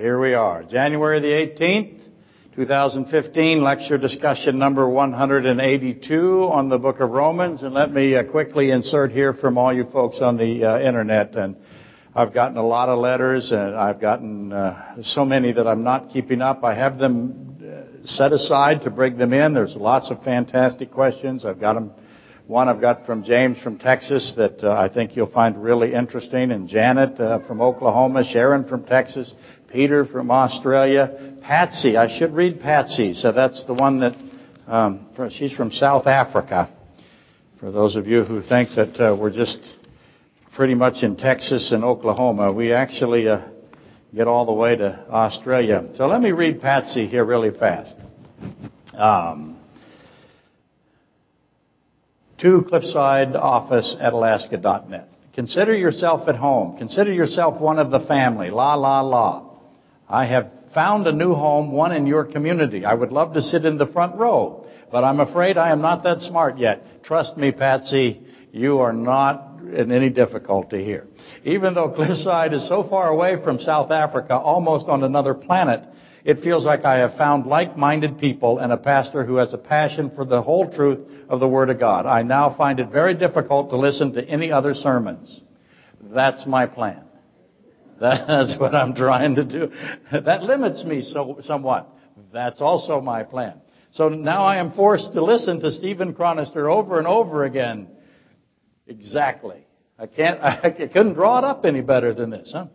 Here we are, January the 18th, 2015, lecture discussion number 182 on the book of Romans. And let me uh, quickly insert here from all you folks on the uh, internet. And I've gotten a lot of letters, and I've gotten uh, so many that I'm not keeping up. I have them uh, set aside to bring them in. There's lots of fantastic questions. I've got them one I've got from James from Texas that uh, I think you'll find really interesting, and Janet uh, from Oklahoma, Sharon from Texas, Peter from Australia, Patsy. I should read Patsy. So that's the one that um, she's from South Africa. For those of you who think that uh, we're just pretty much in Texas and Oklahoma, we actually uh, get all the way to Australia. So let me read Patsy here really fast. Um, to Cliffside Office at Alaska.net. Consider yourself at home. Consider yourself one of the family. La, la, la. I have found a new home, one in your community. I would love to sit in the front row, but I'm afraid I am not that smart yet. Trust me, Patsy, you are not in any difficulty here. Even though Cliffside is so far away from South Africa, almost on another planet, it feels like I have found like-minded people and a pastor who has a passion for the whole truth of the Word of God. I now find it very difficult to listen to any other sermons. That's my plan. That's what I'm trying to do. That limits me so, somewhat. That's also my plan. So now I am forced to listen to Stephen Chronister over and over again. Exactly. I can't, I couldn't draw it up any better than this, huh?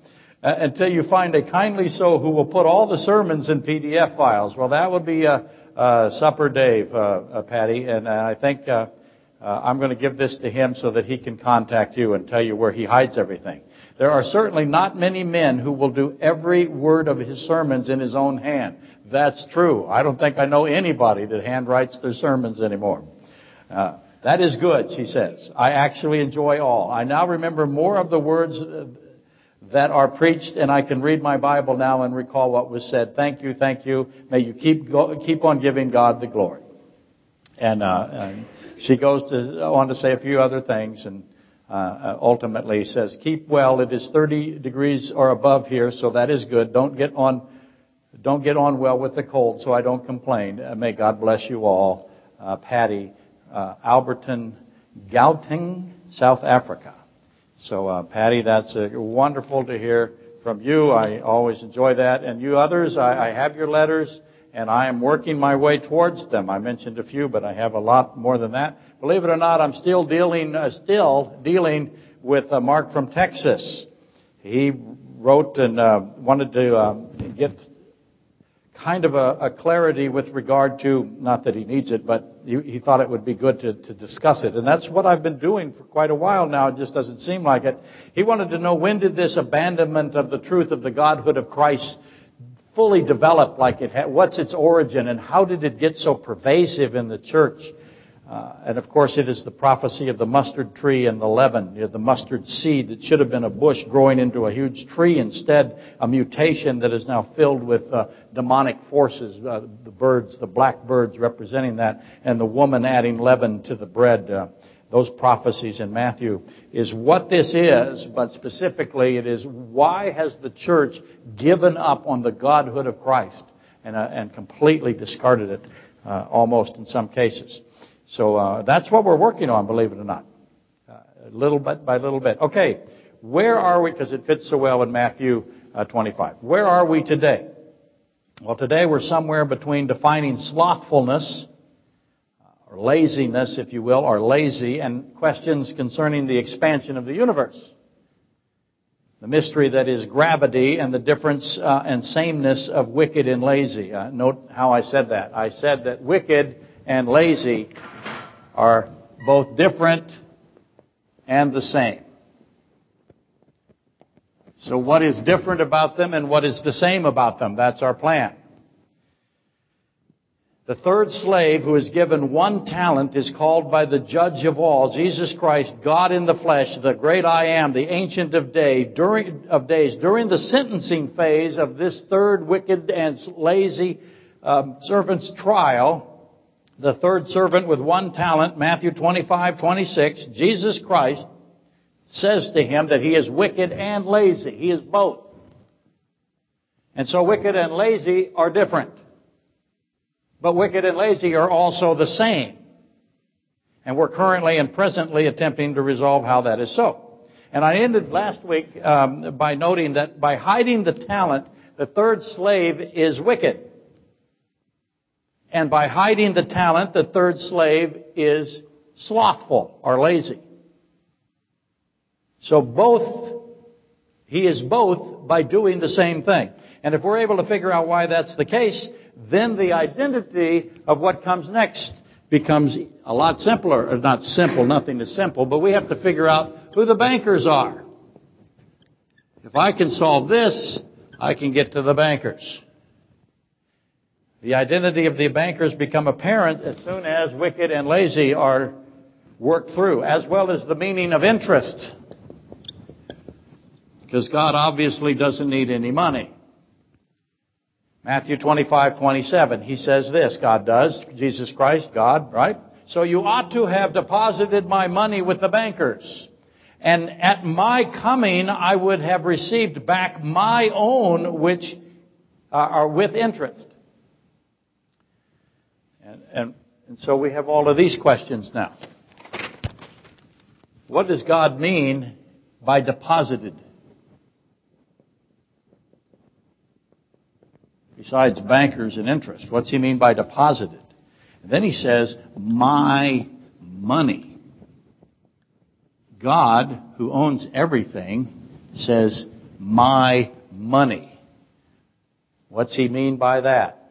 uh, until you find a kindly soul who will put all the sermons in PDF files. Well, that would be uh, uh, Supper Dave, uh, uh, Patty, and I think uh, uh, I'm going to give this to him so that he can contact you and tell you where he hides everything. There are certainly not many men who will do every word of his sermons in his own hand. That's true. I don't think I know anybody that handwrites their sermons anymore. Uh, that is good, she says. I actually enjoy all. I now remember more of the words that are preached, and I can read my Bible now and recall what was said. Thank you, thank you. May you keep go, keep on giving God the glory. And, uh, and she goes to on to say a few other things, and uh, uh, ultimately says, "Keep well. It is 30 degrees or above here, so that is good. Don't get on." Don't get on well with the cold, so I don't complain. Uh, may God bless you all. Uh, Patty, uh, Alberton, Gauteng, South Africa. So, uh, Patty, that's wonderful to hear from you. I always enjoy that. And you others, I, I have your letters, and I am working my way towards them. I mentioned a few, but I have a lot more than that. Believe it or not, I'm still dealing, uh, still dealing with uh, Mark from Texas. He wrote and uh, wanted to uh, get kind of a, a, clarity with regard to, not that he needs it, but he, he thought it would be good to, to, discuss it. And that's what I've been doing for quite a while now. It just doesn't seem like it. He wanted to know when did this abandonment of the truth of the Godhood of Christ fully develop like it had, what's its origin and how did it get so pervasive in the church? Uh, and of course, it is the prophecy of the mustard tree and the leaven, you know, the mustard seed that should have been a bush growing into a huge tree, instead a mutation that is now filled with uh, demonic forces. Uh, the birds, the black birds representing that, and the woman adding leaven to the bread. Uh, those prophecies in Matthew is what this is, but specifically it is why has the church given up on the godhood of Christ and, uh, and completely discarded it, uh, almost in some cases. So uh, that's what we're working on, believe it or not. Uh, little bit by little bit. Okay, where are we? Because it fits so well in Matthew uh, 25. Where are we today? Well, today we're somewhere between defining slothfulness, uh, or laziness, if you will, or lazy, and questions concerning the expansion of the universe. The mystery that is gravity and the difference uh, and sameness of wicked and lazy. Uh, note how I said that. I said that wicked and lazy are both different and the same. So what is different about them and what is the same about them? That's our plan. The third slave who is given one talent is called by the judge of all, Jesus Christ, God in the flesh, the great I am, the ancient of day, during, of days. During the sentencing phase of this third wicked and lazy um, servant's trial, the third servant with one talent, Matthew 25, 26, Jesus Christ says to him that he is wicked and lazy. He is both. And so wicked and lazy are different. But wicked and lazy are also the same. And we're currently and presently attempting to resolve how that is so. And I ended last week um, by noting that by hiding the talent, the third slave is wicked. And by hiding the talent, the third slave is slothful or lazy. So both, he is both by doing the same thing. And if we're able to figure out why that's the case, then the identity of what comes next becomes a lot simpler. Or not simple, nothing is simple, but we have to figure out who the bankers are. If I can solve this, I can get to the bankers. The identity of the bankers become apparent as soon as wicked and lazy are worked through, as well as the meaning of interest. Because God obviously doesn't need any money. Matthew 25, 27, he says this, God does, Jesus Christ, God, right? So you ought to have deposited my money with the bankers. And at my coming, I would have received back my own, which uh, are with interest. And, and, and so we have all of these questions now. What does God mean by deposited? besides bankers and interest. What's he mean by deposited? And then he says, my money. God, who owns everything, says, my money. What's he mean by that?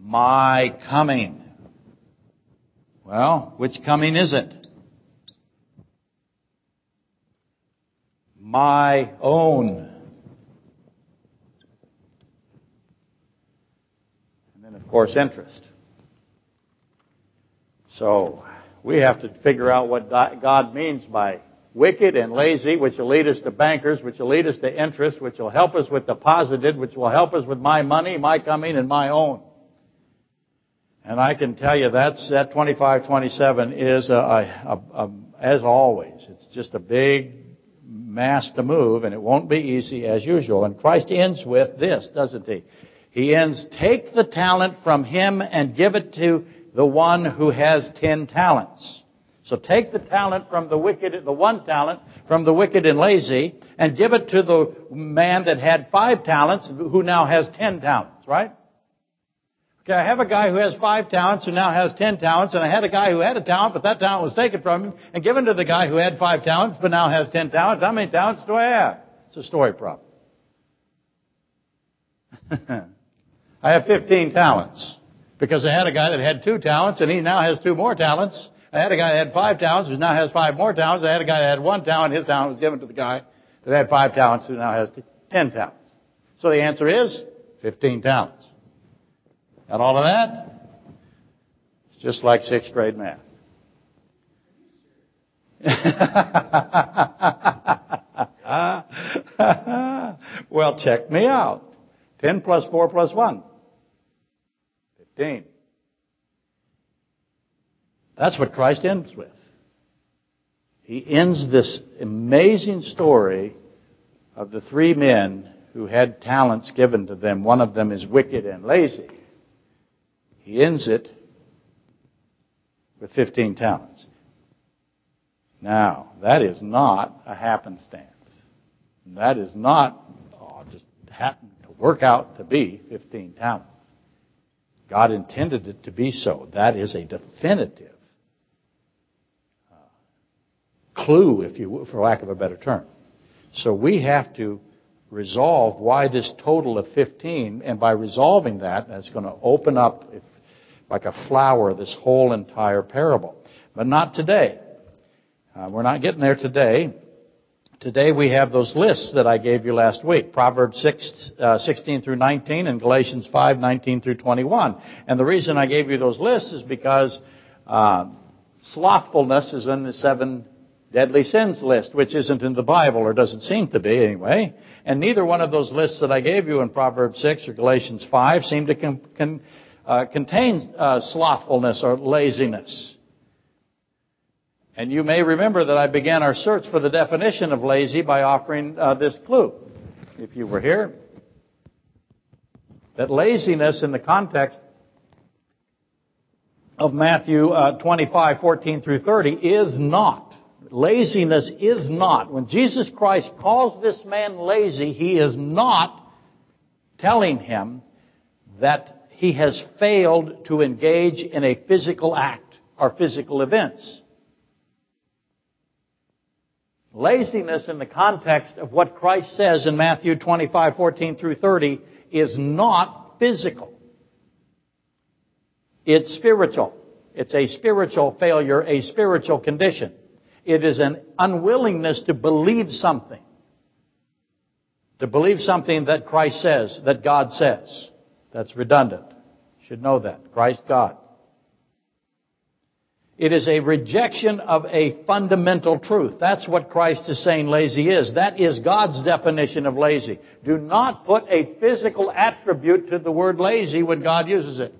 My coming. Well, which coming is it? My own And then, of course, interest. So we have to figure out what God means by wicked and lazy, which will lead us to bankers, which will lead us to interest, which will help us with deposited, which will help us with my money, my coming, and my own. And I can tell you that's, that 2527 is a, a, a, as always, it's just a big mass to move and it won't be easy as usual. And Christ ends with this, doesn't he? He ends, take the talent from him and give it to the one who has ten talents. So take the talent from the wicked, the one talent from the wicked and lazy, and give it to the man that had five talents, who now has ten talents, right? I have a guy who has five talents who now has ten talents, and I had a guy who had a talent, but that talent was taken from him and given to the guy who had five talents, but now has ten talents. How many talents do I have? It's a story problem. I have 15 talents. Because I had a guy that had two talents and he now has two more talents. I had a guy that had five talents who now has five more talents. I had a guy that had one talent. His talent was given to the guy that had five talents who now has ten talents. So the answer is 15 talents. Got all of that? It's just like sixth grade math. well, check me out. 10 plus 4 plus 1. 15. That's what Christ ends with. He ends this amazing story of the three men who had talents given to them. One of them is wicked and lazy. He ends it with 15 talents. Now, that is not a happenstance. That is not, oh, just happened to work out to be 15 talents. God intended it to be so. That is a definitive uh, clue, if you will, for lack of a better term. So we have to resolve why this total of 15, and by resolving that, that's going to open up, if, like a flower, this whole entire parable. But not today. Uh, we're not getting there today. Today we have those lists that I gave you last week. Proverbs 6, uh, 16 through 19 and Galatians 5, 19 through 21. And the reason I gave you those lists is because uh, slothfulness is in the seven deadly sins list, which isn't in the Bible, or doesn't seem to be anyway. And neither one of those lists that I gave you in Proverbs 6 or Galatians 5 seem to con- con- uh, contain uh, slothfulness or laziness. And you may remember that I began our search for the definition of lazy by offering uh, this clue. If you were here, that laziness in the context of Matthew uh, 25, 14 through 30 is not. Laziness is not. When Jesus Christ calls this man lazy, he is not telling him that he has failed to engage in a physical act or physical events. Laziness in the context of what Christ says in Matthew 25, 14 through 30 is not physical. It's spiritual. It's a spiritual failure, a spiritual condition. It is an unwillingness to believe something. To believe something that Christ says, that God says. That's redundant. You Should know that. Christ God. It is a rejection of a fundamental truth. That's what Christ is saying lazy is. That is God's definition of lazy. Do not put a physical attribute to the word lazy when God uses it.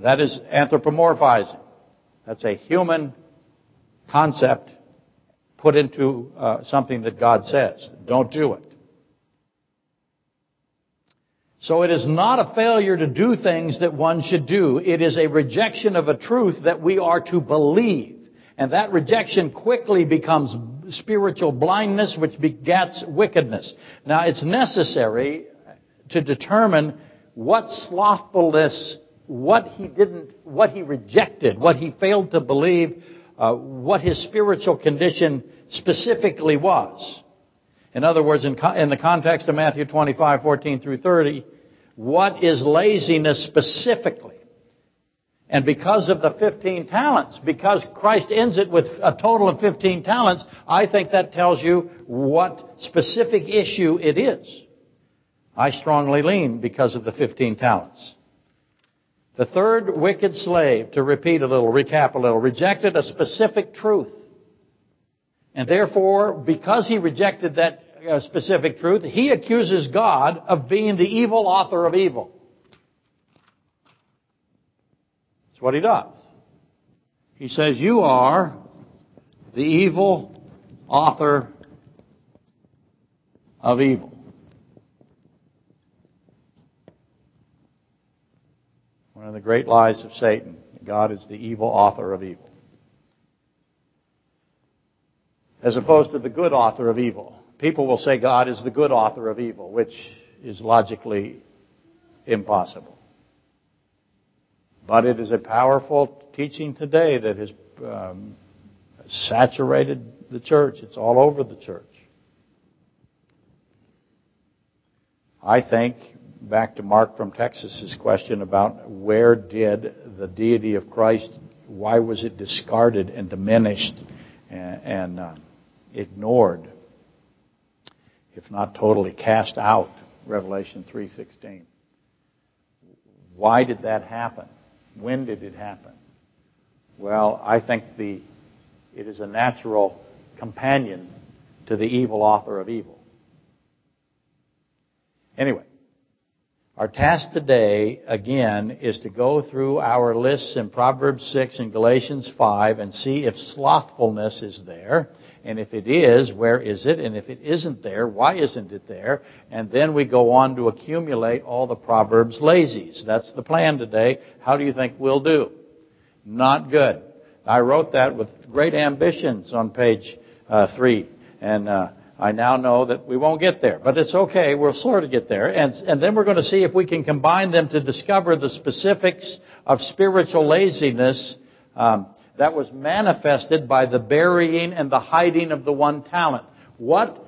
That is anthropomorphizing. That's a human concept put into uh, something that God says. Don't do it. So it is not a failure to do things that one should do. It is a rejection of a truth that we are to believe. And that rejection quickly becomes spiritual blindness, which begets wickedness. Now, it's necessary to determine what slothfulness, what he didn't, what he rejected, what he failed to believe, uh, what his spiritual condition specifically was. In other words, in, co- in the context of Matthew 25, 14 through 30, what is laziness specifically? And because of the 15 talents, because Christ ends it with a total of 15 talents, I think that tells you what specific issue it is. I strongly lean because of the 15 talents. The third wicked slave, to repeat a little, recap a little, rejected a specific truth. And therefore, because he rejected that uh, specific truth, he accuses God of being the evil author of evil. That's what he does. He says, You are the evil author of evil. One of the great lies of Satan. God is the evil author of evil. As opposed to the good author of evil people will say God is the good author of evil, which is logically impossible. But it is a powerful teaching today that has um, saturated the church. It's all over the church. I think, back to Mark from Texas's question about where did the deity of Christ, why was it discarded and diminished and, and uh, ignored? If not totally cast out, Revelation 3:16. Why did that happen? When did it happen? Well, I think the it is a natural companion to the evil author of evil. Anyway, our task today, again, is to go through our lists in Proverbs 6 and Galatians 5 and see if slothfulness is there and if it is, where is it? And if it isn't there, why isn't it there? And then we go on to accumulate all the Proverbs lazies. That's the plan today. How do you think we'll do? Not good. I wrote that with great ambitions on page uh, three, and uh, I now know that we won't get there, but it's okay. We'll sort of get there, and and then we're going to see if we can combine them to discover the specifics of spiritual laziness. Um, that was manifested by the burying and the hiding of the one talent. What,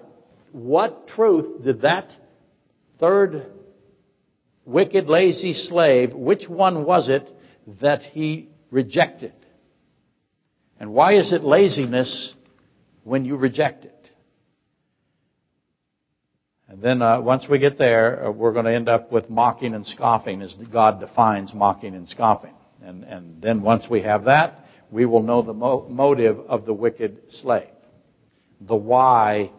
what truth did that third wicked, lazy slave, which one was it that he rejected? And why is it laziness when you reject it? And then uh, once we get there, uh, we're going to end up with mocking and scoffing as God defines mocking and scoffing. And, and then once we have that, we will know the mo- motive of the wicked slave. The why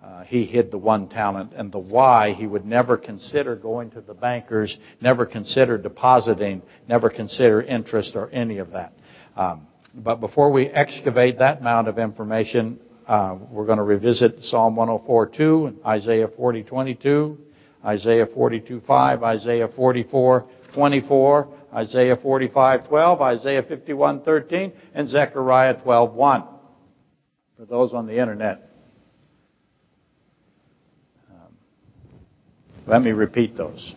uh, he hid the one talent and the why he would never consider going to the bankers, never consider depositing, never consider interest or any of that. Um, but before we excavate that mound of information, Uh, we're going to revisit Psalm 104.2, Isaiah 40.22, Isaiah 42.5, Isaiah 44.24, Isaiah 45.12, Isaiah 51.13, and Zechariah 12.1. For those on the internet. Um, let me repeat those.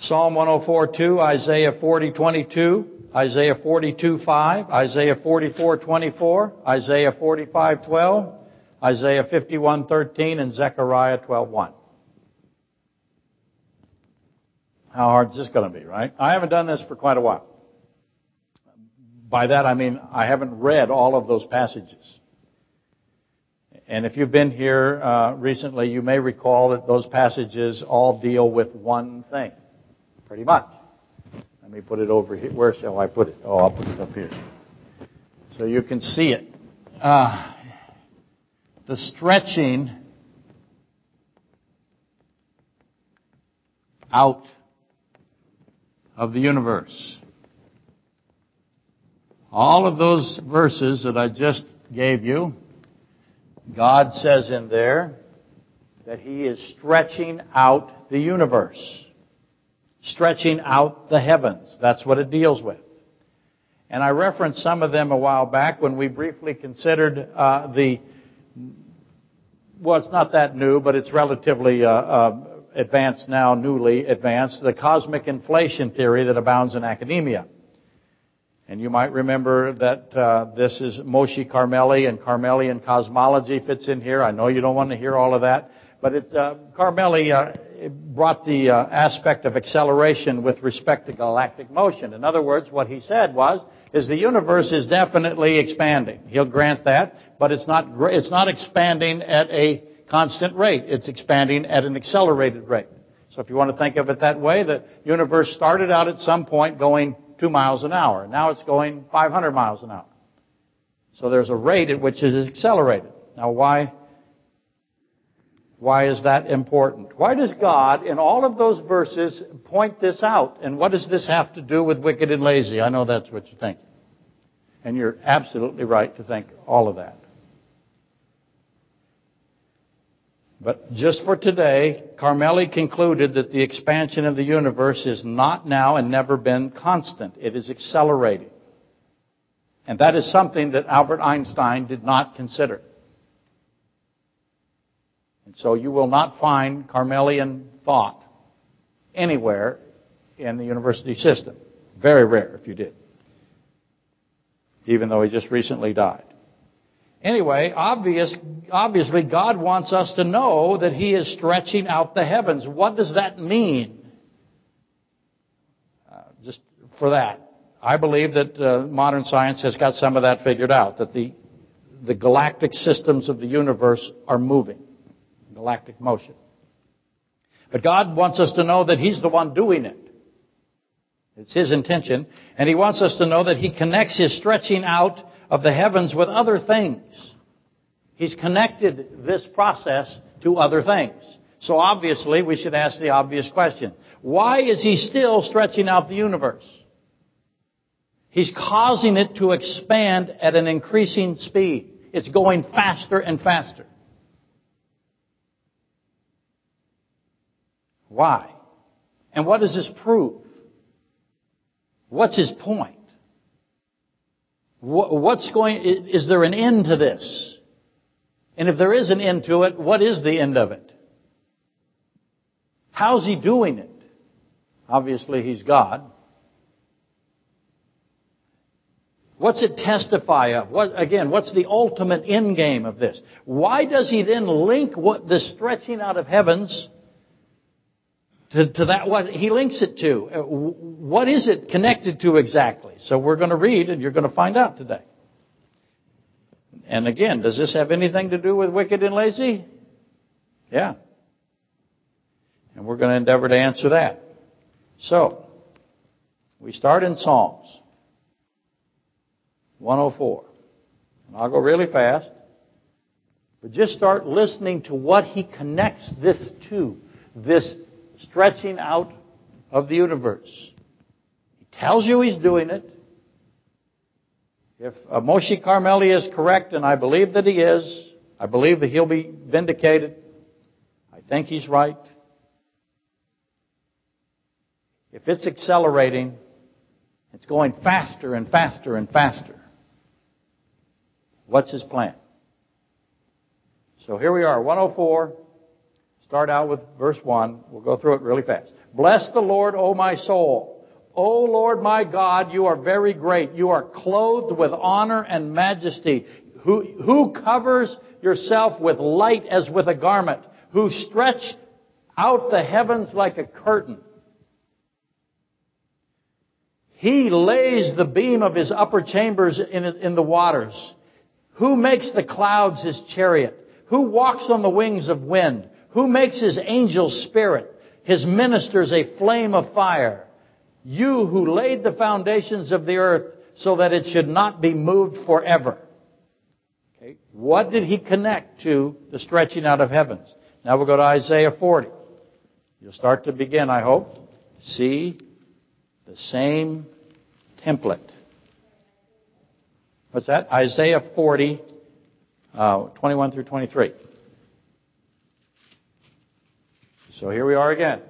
Psalm 104.2, Isaiah 40.22, Isaiah 42:5, Isaiah 44:24, Isaiah 45:12, Isaiah 51:13, and Zechariah 12:1. How hard is this going to be, right? I haven't done this for quite a while. By that I mean I haven't read all of those passages. And if you've been here uh, recently, you may recall that those passages all deal with one thing, pretty much. Let me put it over here. Where shall I put it? Oh, I'll put it up here. So you can see it. Uh, the stretching out of the universe. All of those verses that I just gave you, God says in there that He is stretching out the universe stretching out the heavens. That's what it deals with. And I referenced some of them a while back when we briefly considered uh, the, well, it's not that new, but it's relatively uh, uh, advanced now, newly advanced, the cosmic inflation theory that abounds in academia. And you might remember that uh, this is Moshe Carmeli and Carmelian cosmology fits in here. I know you don't want to hear all of that, but it's uh, Carmeli uh, brought the uh, aspect of acceleration with respect to galactic motion. In other words, what he said was, is the universe is definitely expanding. He'll grant that, but it's not, it's not expanding at a constant rate. It's expanding at an accelerated rate. So if you want to think of it that way, the universe started out at some point going two miles an hour. Now it's going 500 miles an hour. So there's a rate at which it is accelerated. Now why why is that important? Why does God, in all of those verses, point this out? And what does this have to do with wicked and lazy? I know that's what you think. And you're absolutely right to think all of that. But just for today, Carmeli concluded that the expansion of the universe is not now and never been constant. It is accelerating. And that is something that Albert Einstein did not consider. And so you will not find Carmelian thought anywhere in the university system. Very rare if you did. Even though he just recently died. Anyway, obvious, obviously God wants us to know that He is stretching out the heavens. What does that mean? Uh, just for that. I believe that uh, modern science has got some of that figured out, that the, the galactic systems of the universe are moving galactic motion. But God wants us to know that He's the one doing it. It's His intention. And He wants us to know that He connects His stretching out of the heavens with other things. He's connected this process to other things. So obviously we should ask the obvious question. Why is He still stretching out the universe? He's causing it to expand at an increasing speed. It's going faster and faster. Why? And what does this prove? What's his point? What's going, is there an end to this? And if there is an end to it, what is the end of it? How's he doing it? Obviously, he's God. What's it testify of? What, again, what's the ultimate end game of this? Why does he then link what the stretching out of heavens to, to that what he links it to. Uh, what is it connected to exactly? So we're going to read and you're going to find out today. And again, does this have anything to do with wicked and lazy? Yeah. And we're going to endeavor to answer that. So, we start in Psalms 104. And I'll go really fast. But just start listening to what he connects this to. This stretching out of the universe. He tells you he's doing it. If uh, Moshe Carmeli is correct, and I believe that he is, I believe that he'll be vindicated. I think he's right. If it's accelerating, it's going faster and faster and faster. What's his plan? So here we are, 104. Start out with verse 1. We'll go through it really fast. Bless the Lord, O my soul. O Lord my God, you are very great. You are clothed with honor and majesty. Who, who covers yourself with light as with a garment? Who stretch out the heavens like a curtain? He lays the beam of his upper chambers in, in the waters. Who makes the clouds his chariot? Who walks on the wings of wind? Who makes his angels spirit? His ministers a flame of fire? You who laid the foundations of the earth so that it should not be moved forever. Okay. What did he connect to the stretching out of heavens? Now we'll go to Isaiah 40. You'll start to begin, I hope. See the same template. What's that? Isaiah 40, uh, 21 through 23. So here we are again.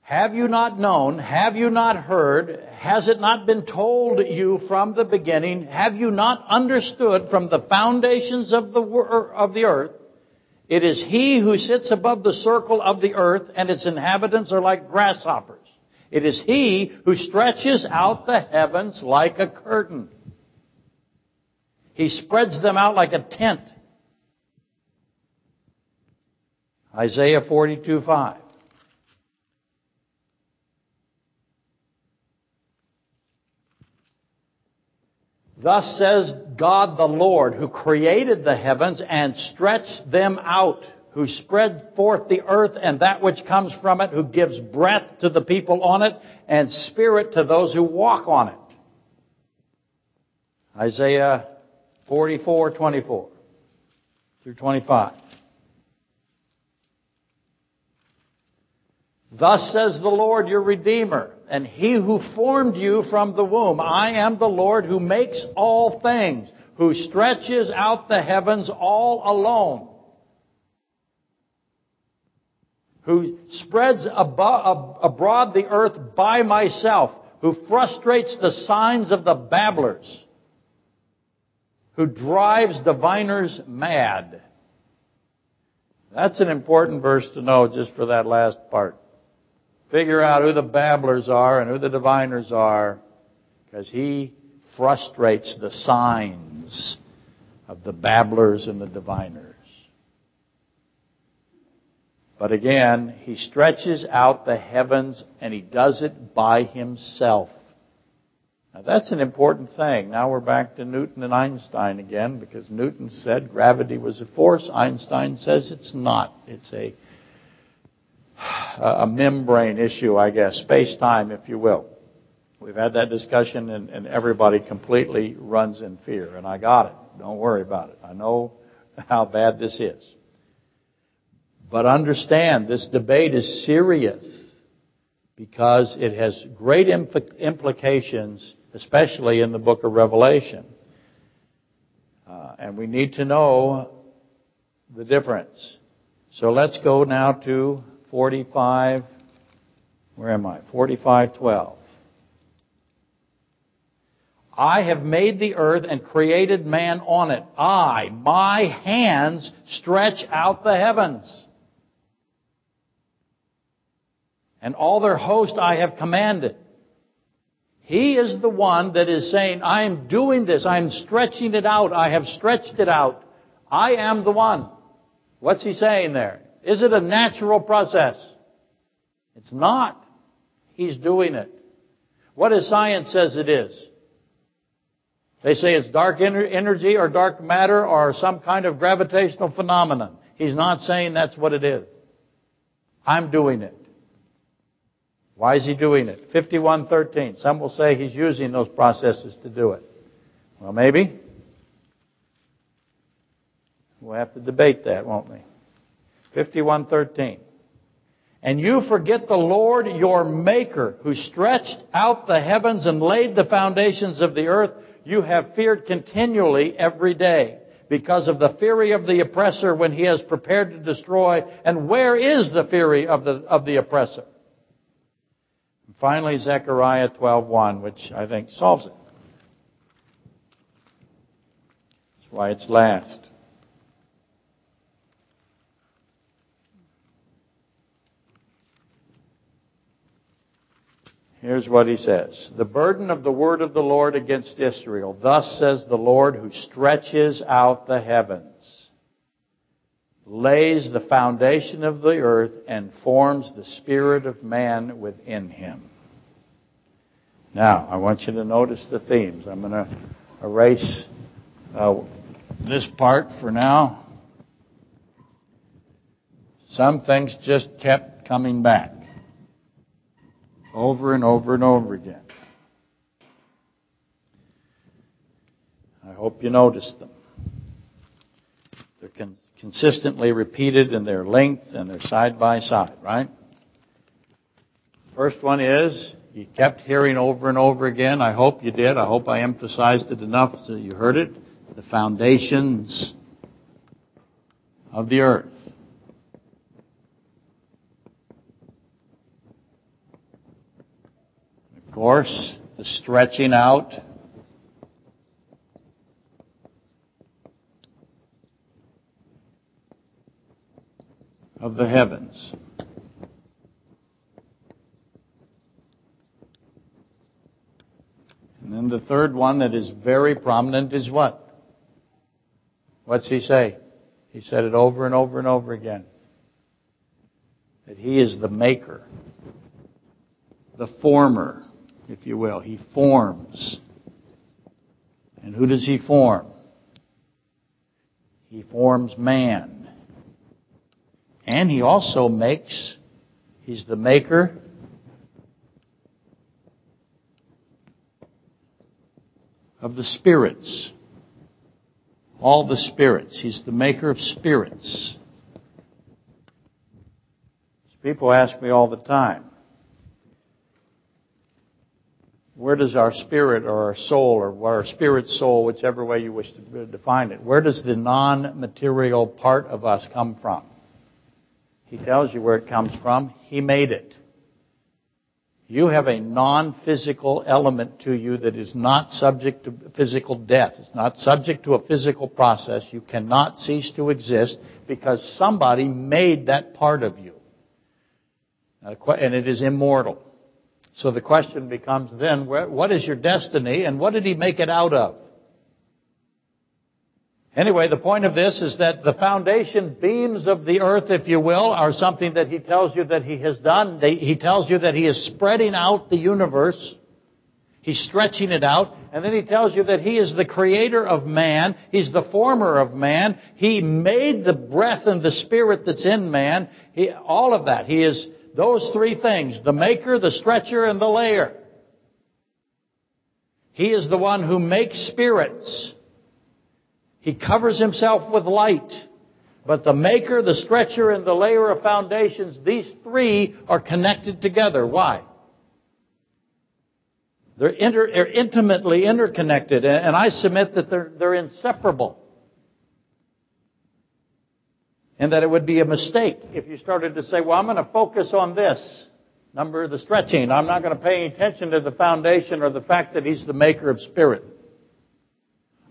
Have you not known? Have you not heard? Has it not been told you from the beginning? Have you not understood from the foundations of the, of the earth? It is he who sits above the circle of the earth and its inhabitants are like grasshoppers. It is He who stretches out the heavens like a curtain. He spreads them out like a tent. Isaiah 42, 5. Thus says God the Lord, who created the heavens and stretched them out who spread forth the earth and that which comes from it, who gives breath to the people on it and spirit to those who walk on it. Isaiah 44, 24 through 25. Thus says the Lord your Redeemer, and He who formed you from the womb. I am the Lord who makes all things, who stretches out the heavens all alone who spreads abroad the earth by myself, who frustrates the signs of the babblers, who drives diviners mad. That's an important verse to know just for that last part. Figure out who the babblers are and who the diviners are, because he frustrates the signs of the babblers and the diviners. But again, he stretches out the heavens and he does it by himself. Now that's an important thing. Now we're back to Newton and Einstein again because Newton said gravity was a force. Einstein says it's not. It's a, a membrane issue, I guess. Space-time, if you will. We've had that discussion and, and everybody completely runs in fear. And I got it. Don't worry about it. I know how bad this is. But understand, this debate is serious because it has great implications, especially in the book of Revelation. Uh, and we need to know the difference. So let's go now to 45, where am I? 4512. I have made the earth and created man on it. I, my hands, stretch out the heavens. and all their host I have commanded. He is the one that is saying, I am doing this. I am stretching it out. I have stretched it out. I am the one. What's he saying there? Is it a natural process? It's not. He's doing it. What does science says it is? They say it's dark energy or dark matter or some kind of gravitational phenomenon. He's not saying that's what it is. I'm doing it. Why is he doing it? 5113. Some will say he's using those processes to do it. Well, maybe. We'll have to debate that, won't we? 5113. and you forget the Lord your Maker, who stretched out the heavens and laid the foundations of the earth, you have feared continually every day because of the fury of the oppressor when he has prepared to destroy. And where is the fury of the, of the oppressor? And finally, Zechariah 12.1, which I think solves it. That's why it's last. Here's what he says. The burden of the word of the Lord against Israel. Thus says the Lord who stretches out the heavens, lays the foundation of the earth, and forms the spirit of man within him. Now, I want you to notice the themes. I'm going to erase uh, this part for now. Some things just kept coming back over and over and over again. I hope you noticed them. They're con- consistently repeated in their length and they're side by side, right? First one is, you kept hearing over and over again. I hope you did. I hope I emphasized it enough so you heard it. The foundations of the earth. Course, the stretching out. Of the heavens. And then the third one that is very prominent is what? What's he say? He said it over and over and over again. That he is the maker, the former, if you will. He forms. And who does he form? He forms man. And he also makes, he's the maker of the spirits. All the spirits. He's the maker of spirits. People ask me all the time, where does our spirit or our soul or our spirit soul, whichever way you wish to define it, where does the non-material part of us come from? He tells you where it comes from. He made it. You have a non-physical element to you that is not subject to physical death. It's not subject to a physical process. You cannot cease to exist because somebody made that part of you. And it is immortal. So the question becomes then, what is your destiny and what did he make it out of? Anyway, the point of this is that the foundation beams of the earth, if you will, are something that he tells you that he has done. He tells you that he is spreading out the universe. He's stretching it out. And then he tells you that he is the creator of man. He's the former of man. He made the breath and the spirit that's in man. He, all of that. He is those three things, the maker, the stretcher, and the layer. He is the one who makes spirits. He covers himself with light. But the maker, the stretcher, and the layer of foundations, these three are connected together. Why? They're, inter, they're intimately interconnected, and I submit that they're, they're inseparable and that it would be a mistake if you started to say, well, I'm going to focus on this number, the stretching. I'm not going to pay any attention to the foundation or the fact that he's the maker of spirit.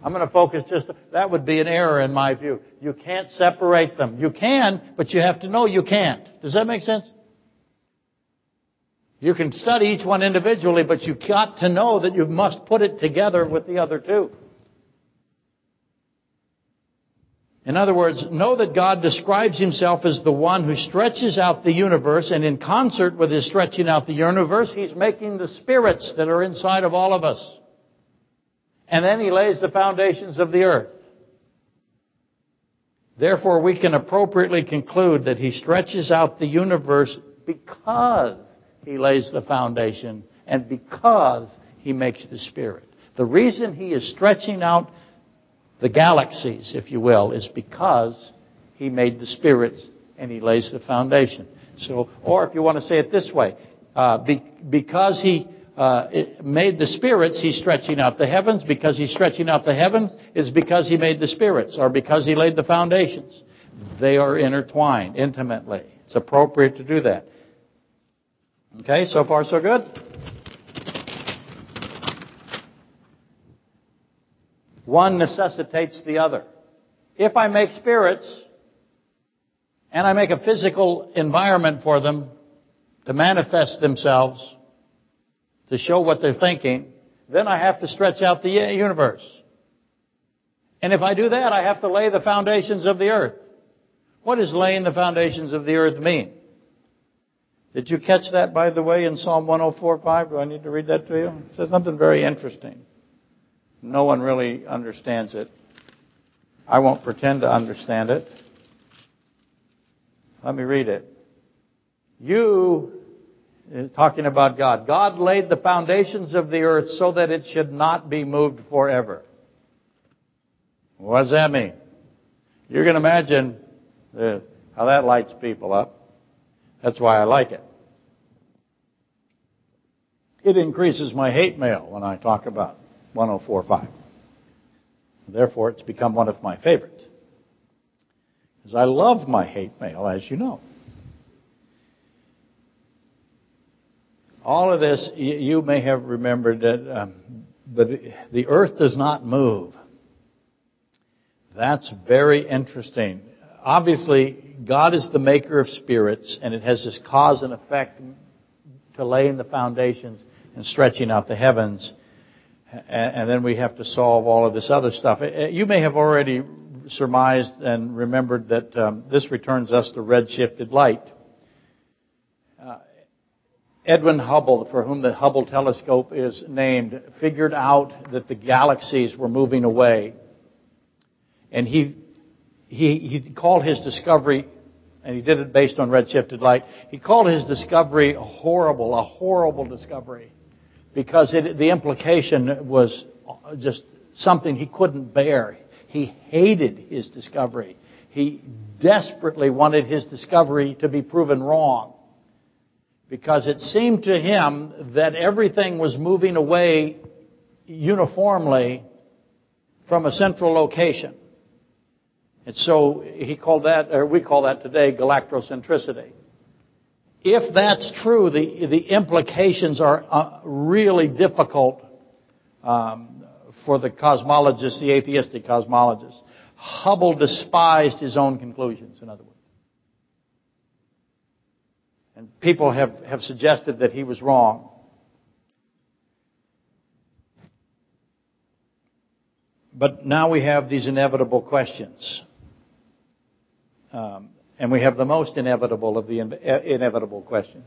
I'm going to focus just, that would be an error in my view. You can't separate them. You can, but you have to know you can't. Does that make sense? You can study each one individually, but you've got to know that you must put it together with the other two. In other words, know that God describes himself as the one who stretches out the universe, and in concert with his stretching out the universe, he's making the spirits that are inside of all of us. And then he lays the foundations of the earth. Therefore, we can appropriately conclude that he stretches out the universe because he lays the foundation and because he makes the spirit. The reason he is stretching out the galaxies, if you will, is because he made the spirits and he lays the foundation. So, or if you want to say it this way, uh, be, because he uh, made the spirits, he's stretching out the heavens. Because he's stretching out the heavens is because he made the spirits, or because he laid the foundations. They are intertwined intimately. It's appropriate to do that. Okay, so far so good? One necessitates the other. If I make spirits, and I make a physical environment for them to manifest themselves, to show what they're thinking, then I have to stretch out the universe. And if I do that, I have to lay the foundations of the earth. What does laying the foundations of the earth mean? Did you catch that, by the way, in Psalm 104.5? Do I need to read that to you? It says something very interesting. No one really understands it. I won't pretend to understand it. Let me read it. You, uh, talking about God, God laid the foundations of the earth so that it should not be moved forever. What does that mean? You can imagine the, how that lights people up. That's why I like it. It increases my hate mail when I talk about 1045. Therefore, it's become one of my favorites. Because I love my hate mail, as you know. All of this, you may have remembered that, um, but the earth does not move. That's very interesting. Obviously, God is the maker of spirits, and it has this cause and effect to laying the foundations and stretching out the heavens and then we have to solve all of this other stuff. You may have already surmised and remembered that um, this returns us to redshifted light. Uh, Edwin Hubble, for whom the Hubble telescope is named, figured out that the galaxies were moving away. And he, he, he called his discovery, and he did it based on redshifted light, he called his discovery horrible, a horrible discovery because it, the implication was just something he couldn't bear. He hated his discovery. He desperately wanted his discovery to be proven wrong because it seemed to him that everything was moving away uniformly from a central location. And so he called that, or we call that today galactocentricity if that's true, the, the implications are uh, really difficult um, for the cosmologists, the atheistic cosmologists. Hubble despised his own conclusions, in other words. And people have, have suggested that he was wrong. But now we have these inevitable questions. Um, and we have the most inevitable of the eh, inevitable questions.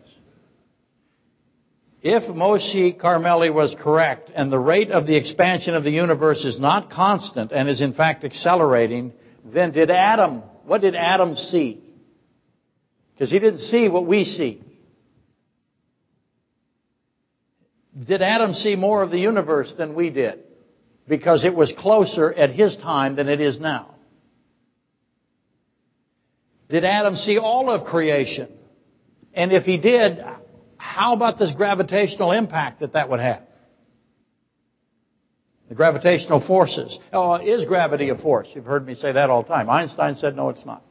If Moshe Carmeli was correct and the rate of the expansion of the universe is not constant and is in fact accelerating, then did Adam, what did Adam see? Because he didn't see what we see. Did Adam see more of the universe than we did? Because it was closer at his time than it is now. Did Adam see all of creation? And if he did, how about this gravitational impact that that would have? The gravitational forces. Oh, is gravity a force? You've heard me say that all the time. Einstein said no, it's not.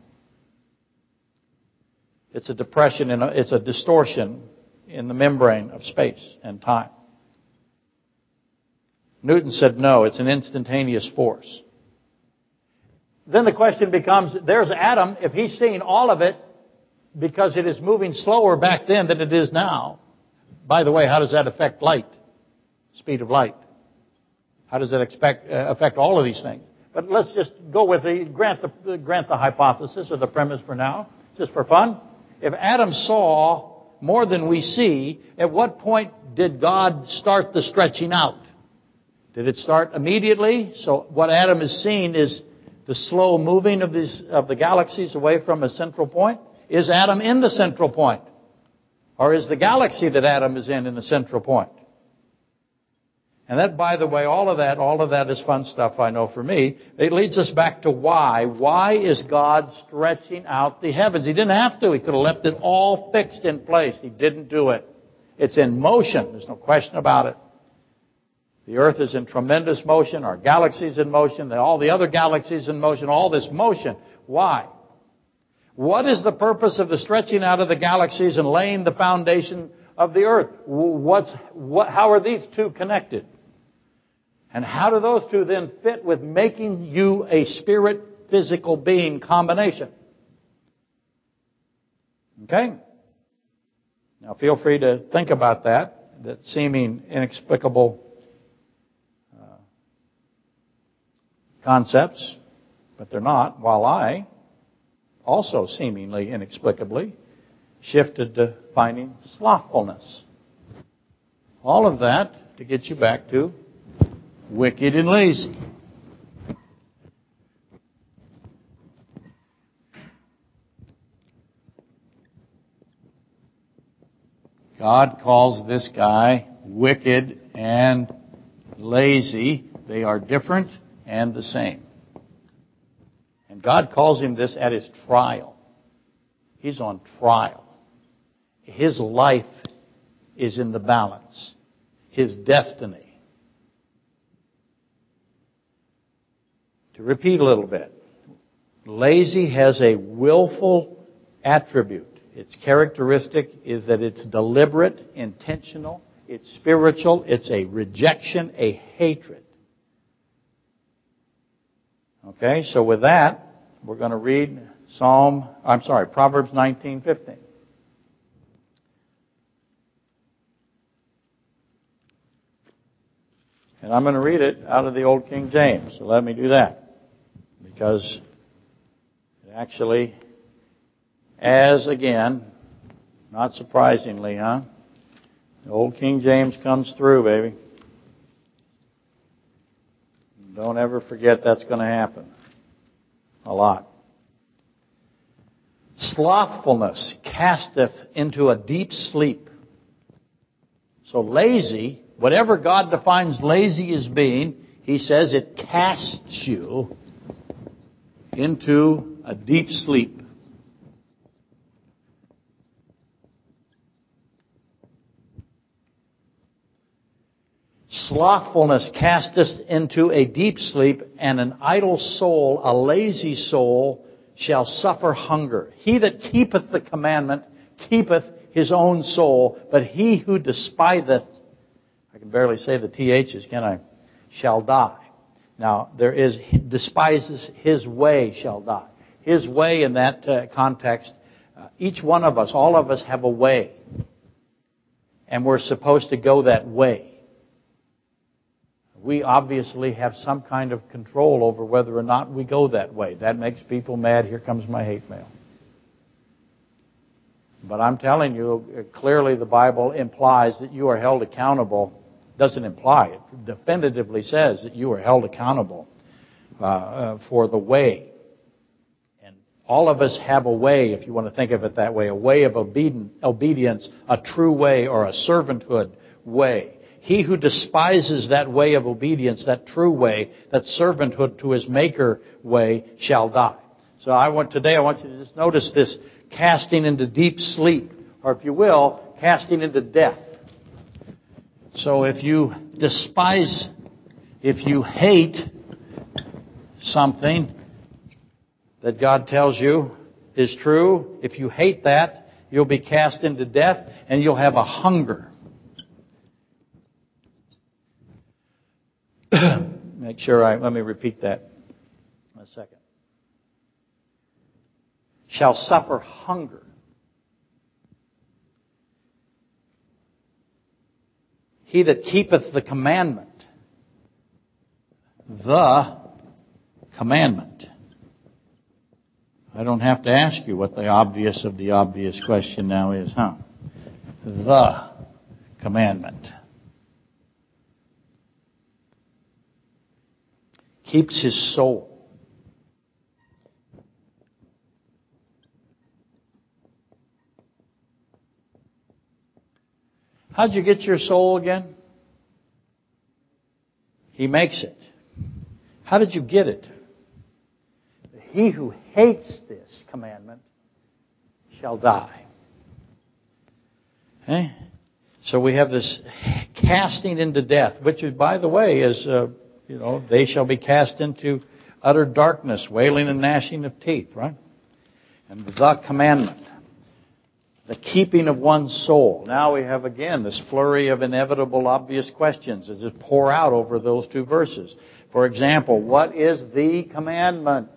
It's a depression, in a, it's a distortion in the membrane of space and time. Newton said no, it's an instantaneous force then the question becomes, there's Adam, if he's seeing all of it, because it is moving slower back then than it is now. By the way, how does that affect light? Speed of light. How does that expect, uh, affect all of these things? But let's just go with the, grant the, grant the hypothesis or the premise for now, just for fun. If Adam saw more than we see, at what point did God start the stretching out? Did it start immediately? So what Adam is seeing is the slow moving of, these, of the galaxies away from a central point? Is Adam in the central point? Or is the galaxy that Adam is in in the central point? And that, by the way, all of that, all of that is fun stuff I know for me. It leads us back to why. Why is God stretching out the heavens? He didn't have to. He could have left it all fixed in place. He didn't do it. It's in motion. There's no question about it. The earth is in tremendous motion. Our galaxy's in motion. All the other galaxies in motion. All this motion. Why? What is the purpose of the stretching out of the galaxies and laying the foundation of the earth? What's, what, how are these two connected? And how do those two then fit with making you a spirit physical being combination? Okay? Now feel free to think about that, that seeming inexplicable concepts, but they're not, while I, also seemingly inexplicably, shifted to finding slothfulness. All of that to get you back to wicked and lazy. God calls this guy wicked and lazy. They are different and the same. And God calls him this at his trial. He's on trial. His life is in the balance. His destiny To repeat a little bit, lazy has a willful attribute. Its characteristic is that it's deliberate, intentional, it's spiritual, it's a rejection, a hatred. Okay, so with that, we're going to read Psalm, I'm sorry, Proverbs 19:15. And I'm going to read it out of the Old King James. So let me do that because it actually, as again, not surprisingly, huh? The old King James comes through, baby. Don't ever forget that's going to happen. A lot. Slothfulness casteth into a deep sleep. So lazy, whatever God defines lazy as being, He says it casts you into a deep sleep. Slothfulness casteth into a deep sleep, and an idle soul, a lazy soul, shall suffer hunger. He that keepeth the commandment keepeth his own soul, but he who despiseth, I can barely say the THs, can I, shall die. Now, there is, despises his way shall die. His way in that uh, context, uh, each one of us, all of us have a way. And we're supposed to go that way. We obviously have some kind of control over whether or not we go that way. That makes people mad. Here comes my hate mail. But I'm telling you, clearly the Bible implies that you are held accountable doesn't imply it. definitively says that you are held accountable uh, uh, for the way. And all of us have a way, if you want to think of it that way, a way of obedience, a true way or a servanthood way. He who despises that way of obedience, that true way, that servanthood to his maker way, shall die. So I want, today I want you to just notice this casting into deep sleep, or if you will, casting into death. So if you despise, if you hate something that God tells you is true, if you hate that, you'll be cast into death and you'll have a hunger. Make sure I, let me repeat that a second. Shall suffer hunger. He that keepeth the commandment. The commandment. I don't have to ask you what the obvious of the obvious question now is, huh? The commandment. Keeps his soul. How'd you get your soul again? He makes it. How did you get it? He who hates this commandment shall die. Okay? So we have this casting into death, which, by the way, is, uh, you know, they shall be cast into utter darkness, wailing and gnashing of teeth, right? And the commandment. The keeping of one's soul. Now we have again this flurry of inevitable obvious questions that just pour out over those two verses. For example, what is the commandment?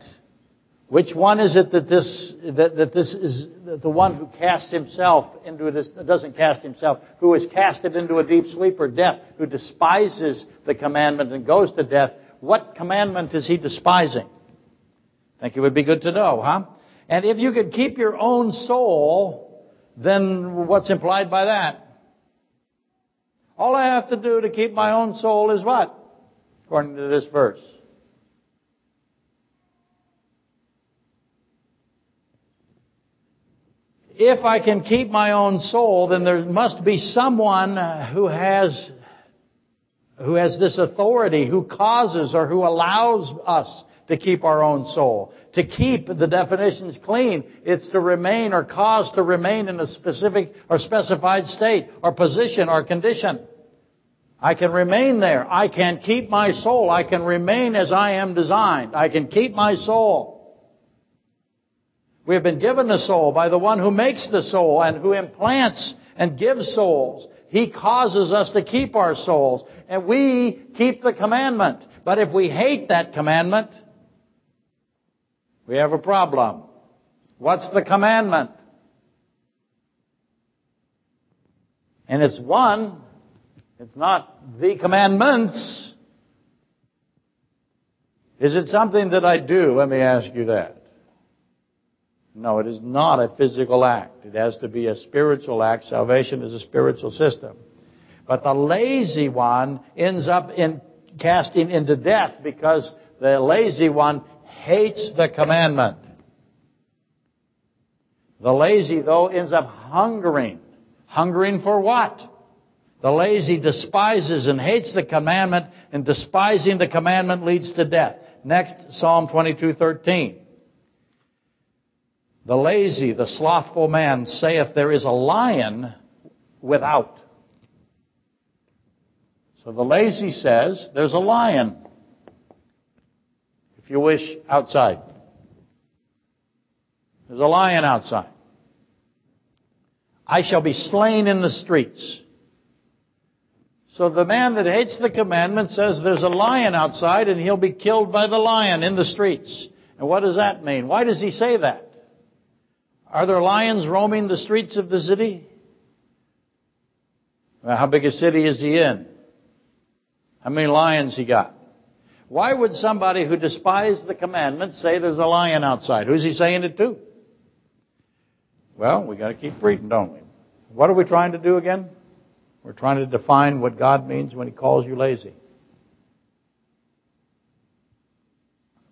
Which one is it that this that, that this is the one who casts himself into this doesn't cast himself, who is casted into a deep sleep or death, who despises the commandment and goes to death? What commandment is he despising? I Think it would be good to know, huh? And if you could keep your own soul, then what's implied by that? All I have to do to keep my own soul is what? According to this verse. If I can keep my own soul, then there must be someone who has, who has this authority, who causes or who allows us to keep our own soul. To keep the definitions clean, it's to remain or cause to remain in a specific or specified state or position or condition. I can remain there. I can keep my soul. I can remain as I am designed. I can keep my soul. We have been given the soul by the one who makes the soul and who implants and gives souls. He causes us to keep our souls. And we keep the commandment. But if we hate that commandment, we have a problem. What's the commandment? And it's one. It's not the commandments. Is it something that I do? Let me ask you that. No, it is not a physical act. It has to be a spiritual act. Salvation is a spiritual system. But the lazy one ends up in casting into death because the lazy one hates the commandment. The lazy, though, ends up hungering. Hungering for what? The lazy despises and hates the commandment, and despising the commandment leads to death. Next, Psalm 22:13. The lazy, the slothful man saith, There is a lion without. So the lazy says, There's a lion if you wish, outside. There's a lion outside. I shall be slain in the streets. So the man that hates the commandment says there's a lion outside and he'll be killed by the lion in the streets. And what does that mean? Why does he say that? Are there lions roaming the streets of the city? Well, how big a city is he in? How many lions he got? Why would somebody who despised the commandment say there's a lion outside? Who's he saying it to? Well, we got to keep reading, don't we? What are we trying to do again? We're trying to define what God means when He calls you lazy.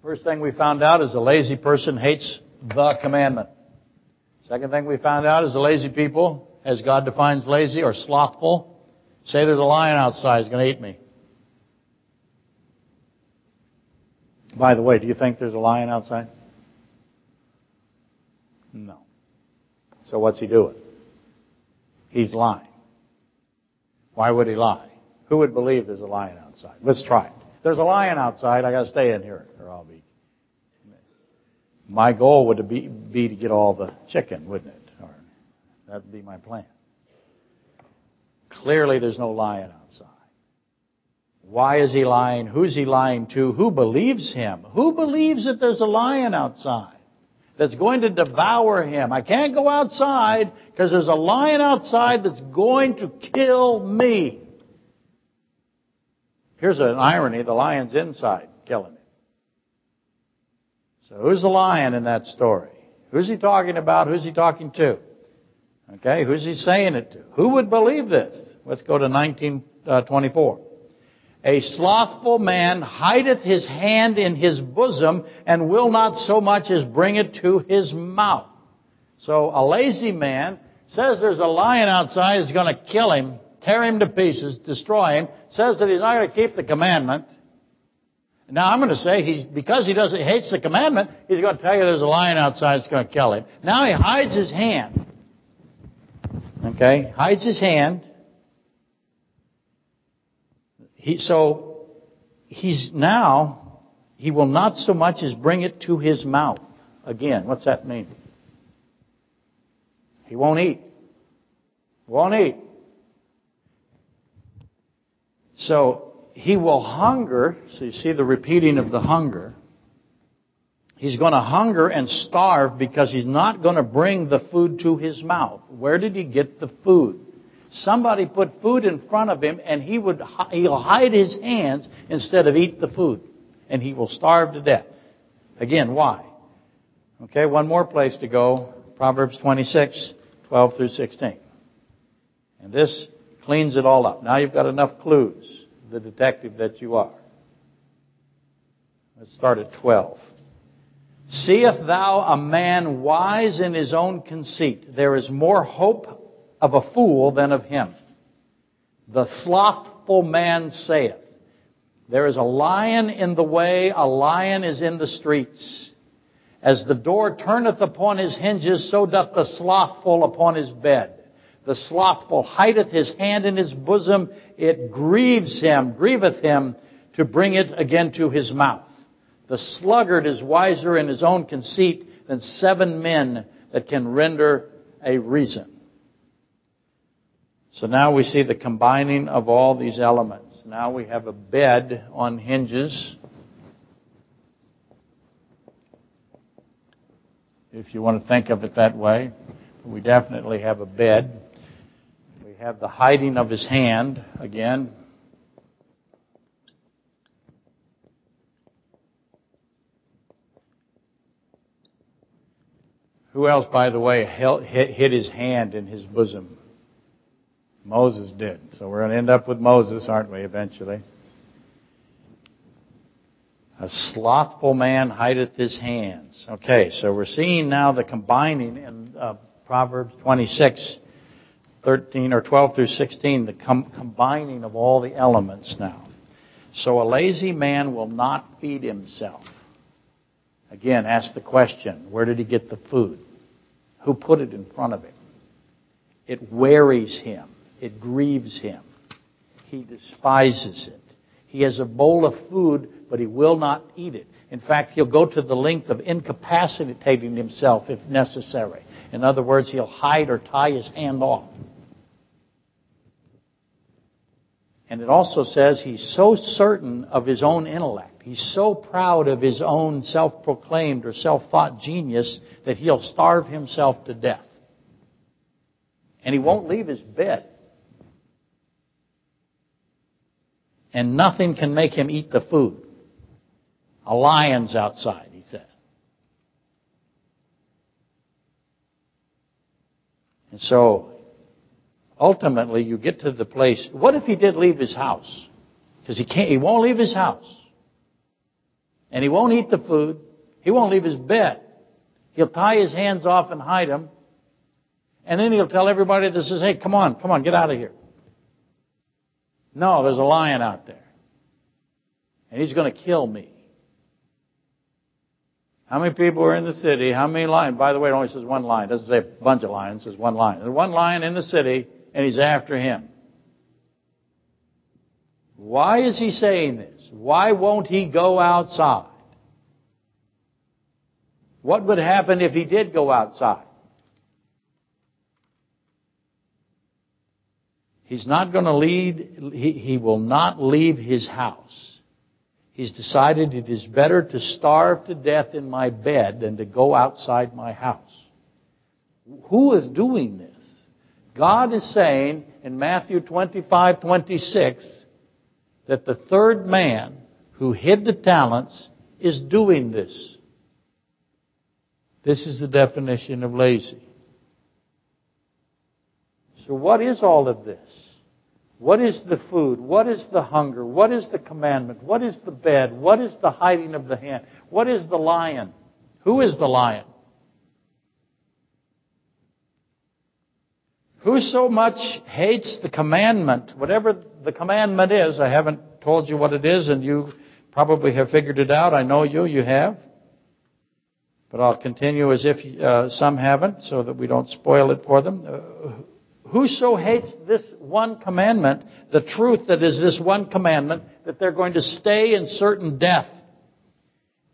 First thing we found out is a lazy person hates the commandment. Second thing we found out is the lazy people, as God defines lazy or slothful, say there's a lion outside, he's going to eat me. By the way, do you think there's a lion outside? No. So what's he doing? He's lying. Why would he lie? Who would believe there's a lion outside? Let's try it. There's a lion outside. I got to stay in here, or I'll be. My goal would be, be to get all the chicken, wouldn't it? Or that'd be my plan. Clearly, there's no lion outside. Why is he lying? Who's he lying to? Who believes him? Who believes that there's a lion outside that's going to devour him? I can't go outside because there's a lion outside that's going to kill me. Here's an irony. The lion's inside killing. So who's the lion in that story? Who's he talking about? Who's he talking to? Okay, who's he saying it to? Who would believe this? Let's go to 1924. Uh, a slothful man hideth his hand in his bosom and will not so much as bring it to his mouth. So a lazy man says there's a lion outside who's going to kill him, tear him to pieces, destroy him, says that he's not going to keep the commandment, Now I'm going to say he's because he doesn't hates the commandment, he's going to tell you there's a lion outside that's going to kill him. Now he hides his hand. Okay, hides his hand. He so he's now he will not so much as bring it to his mouth. Again, what's that mean? He won't eat. Won't eat. So he will hunger. So you see the repeating of the hunger. He's going to hunger and starve because he's not going to bring the food to his mouth. Where did he get the food? Somebody put food in front of him and he would, he'll hide his hands instead of eat the food. And he will starve to death. Again, why? Okay, one more place to go. Proverbs 26, 12 through 16. And this cleans it all up. Now you've got enough clues, the detective that you are. Let's start at 12. Seest thou a man wise in his own conceit? There is more hope of a fool than of him. The slothful man saith, There is a lion in the way, a lion is in the streets. As the door turneth upon his hinges, so doth the slothful upon his bed. The slothful hideth his hand in his bosom. It grieves him, grieveth him to bring it again to his mouth. The sluggard is wiser in his own conceit than seven men that can render a reason. So now we see the combining of all these elements. Now we have a bed on hinges. If you want to think of it that way, we definitely have a bed have the hiding of his hand again. Who else, by the way, hid his hand in his bosom? Moses did. So we're going to end up with Moses, aren't we, eventually? A slothful man hideth his hands. Okay, so we're seeing now the combining in uh, Proverbs 26 13 or 12 through 16, the com- combining of all the elements now. So a lazy man will not feed himself. Again, ask the question, where did he get the food? Who put it in front of him? It wearies him. It grieves him. He despises it. He has a bowl of food, but he will not eat it. In fact, he'll go to the length of incapacitating himself if necessary. In other words, he'll hide or tie his hand off. And it also says he's so certain of his own intellect. He's so proud of his own self-proclaimed or self-thought genius that he'll starve himself to death. And he won't leave his bed. And nothing can make him eat the food. A lion's outside, he said. And so ultimately you get to the place. What if he did leave his house? Because he can't, he won't leave his house. And he won't eat the food. He won't leave his bed. He'll tie his hands off and hide them. And then he'll tell everybody that says, hey, come on, come on, get out of here. No, there's a lion out there. And he's going to kill me. How many people are in the city? How many lions? By the way, it only says one lion. It doesn't say a bunch of lions. It says one lion. There's one lion in the city and he's after him. Why is he saying this? Why won't he go outside? What would happen if he did go outside? He's not going to lead, he, he will not leave his house. He's decided it is better to starve to death in my bed than to go outside my house. Who is doing this? God is saying in Matthew 25, 26 that the third man who hid the talents is doing this. This is the definition of lazy. So what is all of this? What is the food? What is the hunger? What is the commandment? What is the bed? What is the hiding of the hand? What is the lion? Who is the lion? Who so much hates the commandment, whatever the commandment is, I haven't told you what it is, and you probably have figured it out. I know you, you have. But I'll continue as if uh, some haven't, so that we don't spoil it for them. Uh, whoso hates this one commandment, the truth that is this one commandment, that they're going to stay in certain death.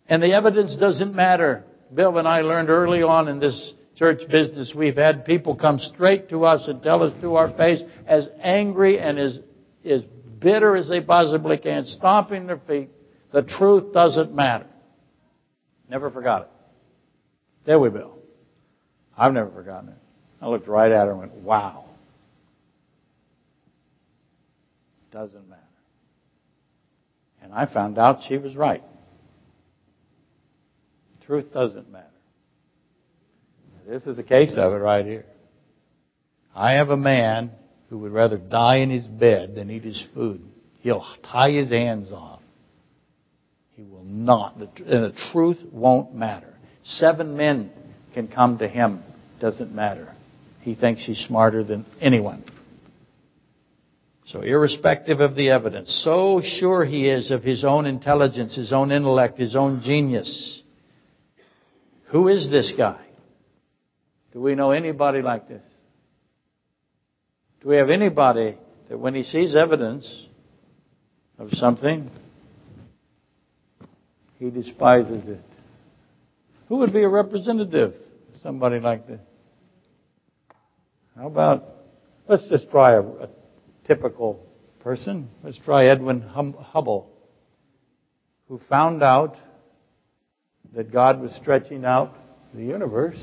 And the evidence doesn't matter. Bill and I learned early on in this church business, we've had people come straight to us and tell us to our face, as angry and as, as bitter as they possibly can, stomping their feet, the truth doesn't matter. Never forgot it. There we go. I've never forgotten it. I looked right at her and went, wow. Doesn't matter. And I found out she was right. Truth doesn't matter. This is a case of it right here. I have a man who would rather die in his bed than eat his food. He'll tie his hands off. He will not. And the truth won't matter. Seven men can come to him. Doesn't matter. He thinks he's smarter than anyone. So irrespective of the evidence, so sure he is of his own intelligence, his own intellect, his own genius. Who is this guy? Do we know anybody like this? Do we have anybody that when he sees evidence of something, he despises it? Who would be a representative of somebody like this? How about, let's just try a, a typical person. Let's try Edwin hum, Hubble, who found out that God was stretching out the universe,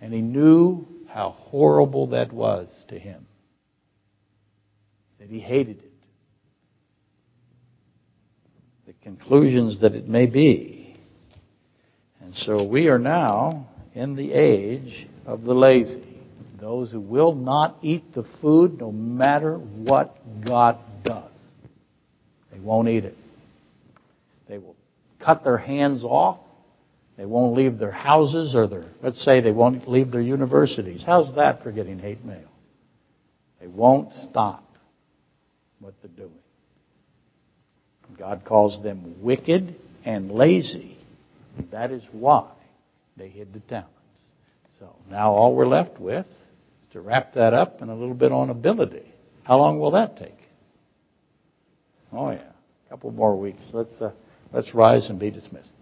and he knew how horrible that was to him. That he hated it. The conclusions that it may be and so we are now in the age of the lazy. Those who will not eat the food no matter what God does. They won't eat it. They will cut their hands off. They won't leave their houses or their, let's say they won't leave their universities. How's that for getting hate mail? They won't stop what they're doing. God calls them wicked and lazy. That is why they hid the talents. So now all we're left with is to wrap that up and a little bit on ability. How long will that take? Oh yeah, a couple more weeks. Let's uh, let's rise and be dismissed.